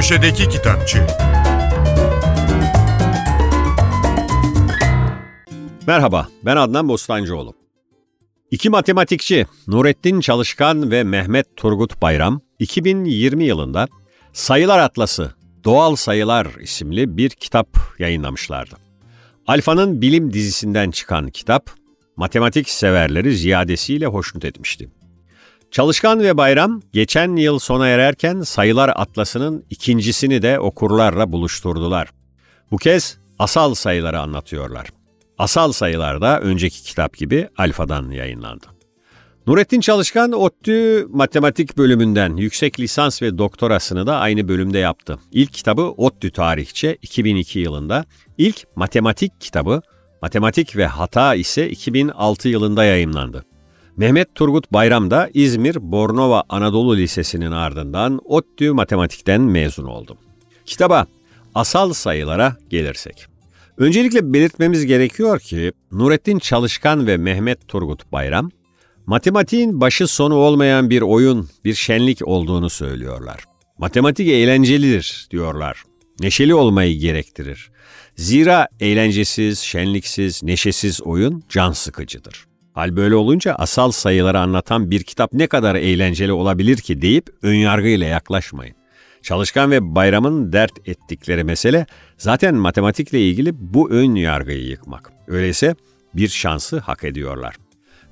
Köşedeki Kitapçı Merhaba, ben Adnan Bostancıoğlu. İki matematikçi Nurettin Çalışkan ve Mehmet Turgut Bayram 2020 yılında Sayılar Atlası, Doğal Sayılar isimli bir kitap yayınlamışlardı. Alfa'nın bilim dizisinden çıkan kitap, matematik severleri ziyadesiyle hoşnut etmişti. Çalışkan ve Bayram geçen yıl sona ererken Sayılar Atlası'nın ikincisini de okurlarla buluşturdular. Bu kez asal sayıları anlatıyorlar. Asal sayılar da önceki kitap gibi Alfa'dan yayınlandı. Nurettin Çalışkan ODTÜ Matematik bölümünden yüksek lisans ve doktorasını da aynı bölümde yaptı. İlk kitabı ODTÜ Tarihçe 2002 yılında, ilk matematik kitabı Matematik ve Hata ise 2006 yılında yayımlandı. Mehmet Turgut Bayram da İzmir Bornova Anadolu Lisesi'nin ardından ODTÜ Matematik'ten mezun oldu. Kitaba asal sayılara gelirsek. Öncelikle belirtmemiz gerekiyor ki Nurettin Çalışkan ve Mehmet Turgut Bayram matematiğin başı sonu olmayan bir oyun, bir şenlik olduğunu söylüyorlar. Matematik eğlencelidir diyorlar. Neşeli olmayı gerektirir. Zira eğlencesiz, şenliksiz, neşesiz oyun can sıkıcıdır. Hal böyle olunca asal sayıları anlatan bir kitap ne kadar eğlenceli olabilir ki deyip önyargıyla yaklaşmayın. Çalışkan ve Bayram'ın dert ettikleri mesele zaten matematikle ilgili bu ön yargıyı yıkmak. Öyleyse bir şansı hak ediyorlar.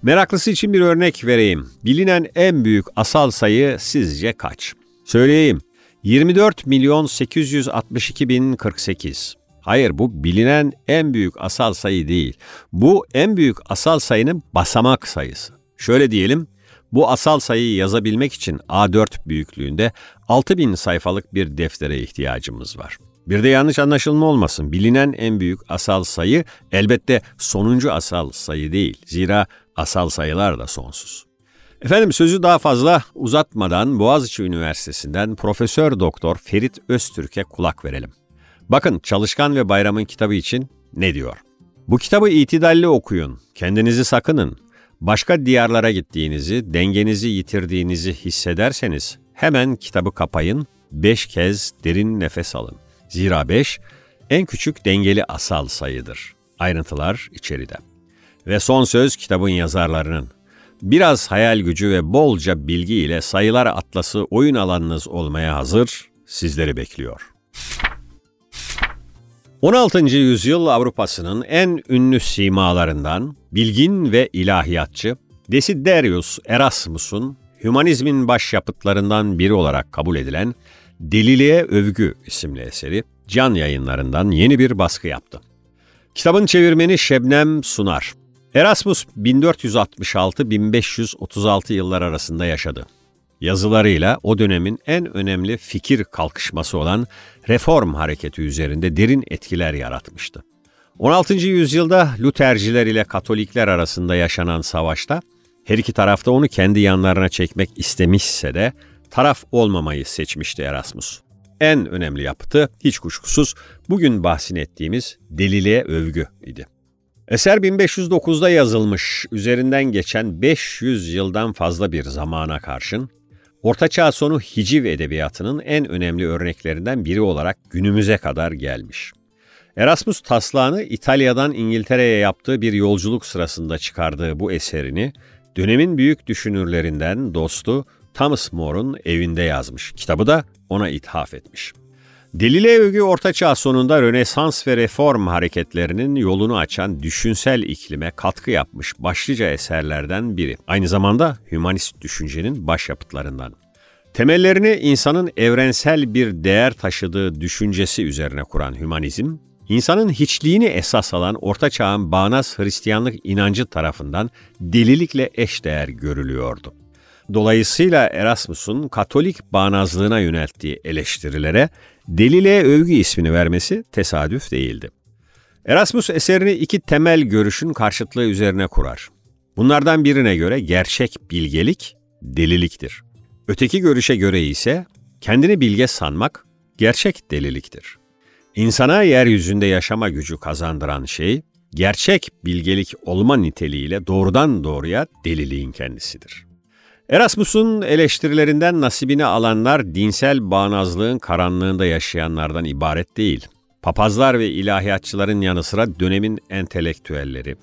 Meraklısı için bir örnek vereyim. Bilinen en büyük asal sayı sizce kaç? Söyleyeyim. 24 milyon 862 bin 48. Hayır bu bilinen en büyük asal sayı değil. Bu en büyük asal sayının basamak sayısı. Şöyle diyelim, bu asal sayıyı yazabilmek için A4 büyüklüğünde 6000 sayfalık bir deftere ihtiyacımız var. Bir de yanlış anlaşılma olmasın. Bilinen en büyük asal sayı elbette sonuncu asal sayı değil. Zira asal sayılar da sonsuz. Efendim sözü daha fazla uzatmadan Boğaziçi Üniversitesi'nden Profesör Doktor Ferit Öztürk'e kulak verelim. Bakın Çalışkan ve Bayram'ın kitabı için ne diyor? Bu kitabı itidalli okuyun, kendinizi sakının. Başka diyarlara gittiğinizi, dengenizi yitirdiğinizi hissederseniz hemen kitabı kapayın, beş kez derin nefes alın. Zira beş en küçük dengeli asal sayıdır. Ayrıntılar içeride. Ve son söz kitabın yazarlarının. Biraz hayal gücü ve bolca bilgi ile sayılar atlası oyun alanınız olmaya hazır, sizleri bekliyor. 16. yüzyıl Avrupa'sının en ünlü simalarından bilgin ve ilahiyatçı Desiderius Erasmus'un hümanizmin başyapıtlarından biri olarak kabul edilen Deliliğe Övgü isimli eseri Can Yayınlarından yeni bir baskı yaptı. Kitabın çevirmeni Şebnem Sunar. Erasmus 1466-1536 yıllar arasında yaşadı. Yazılarıyla o dönemin en önemli fikir kalkışması olan reform hareketi üzerinde derin etkiler yaratmıştı. 16. yüzyılda Luterciler ile Katolikler arasında yaşanan savaşta her iki tarafta onu kendi yanlarına çekmek istemişse de taraf olmamayı seçmişti Erasmus. En önemli yapıtı hiç kuşkusuz bugün bahsini ettiğimiz deliliğe övgü idi. Eser 1509'da yazılmış, üzerinden geçen 500 yıldan fazla bir zamana karşın Ortaçağ sonu hiciv edebiyatının en önemli örneklerinden biri olarak günümüze kadar gelmiş. Erasmus taslağını İtalya'dan İngiltere'ye yaptığı bir yolculuk sırasında çıkardığı bu eserini dönemin büyük düşünürlerinden dostu Thomas More'un evinde yazmış. Kitabı da ona ithaf etmiş. Delile övgü Ortaçağ sonunda Rönesans ve Reform hareketlerinin yolunu açan düşünsel iklime katkı yapmış başlıca eserlerden biri. Aynı zamanda hümanist düşüncenin başyapıtlarından. Temellerini insanın evrensel bir değer taşıdığı düşüncesi üzerine kuran hümanizm, insanın hiçliğini esas alan Orta Çağ'ın bağnaz Hristiyanlık inancı tarafından delilikle eşdeğer görülüyordu. Dolayısıyla Erasmus'un Katolik bağnazlığına yönelttiği eleştirilere Delile övgü ismini vermesi tesadüf değildi. Erasmus eserini iki temel görüşün karşıtlığı üzerine kurar. Bunlardan birine göre gerçek bilgelik deliliktir. Öteki görüşe göre ise kendini bilge sanmak gerçek deliliktir. İnsana yeryüzünde yaşama gücü kazandıran şey gerçek bilgelik olma niteliğiyle doğrudan doğruya deliliğin kendisidir. Erasmus'un eleştirilerinden nasibini alanlar dinsel bağnazlığın karanlığında yaşayanlardan ibaret değil. Papazlar ve ilahiyatçıların yanı sıra dönemin entelektüelleri,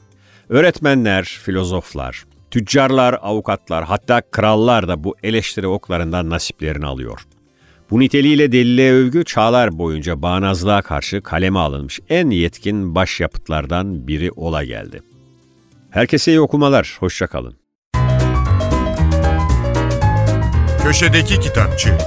öğretmenler, filozoflar, tüccarlar, avukatlar hatta krallar da bu eleştiri oklarından nasiplerini alıyor. Bu niteliğiyle deliliğe övgü çağlar boyunca bağnazlığa karşı kaleme alınmış en yetkin başyapıtlardan biri ola geldi. Herkese iyi okumalar, hoşçakalın. Köşedeki Kitapçı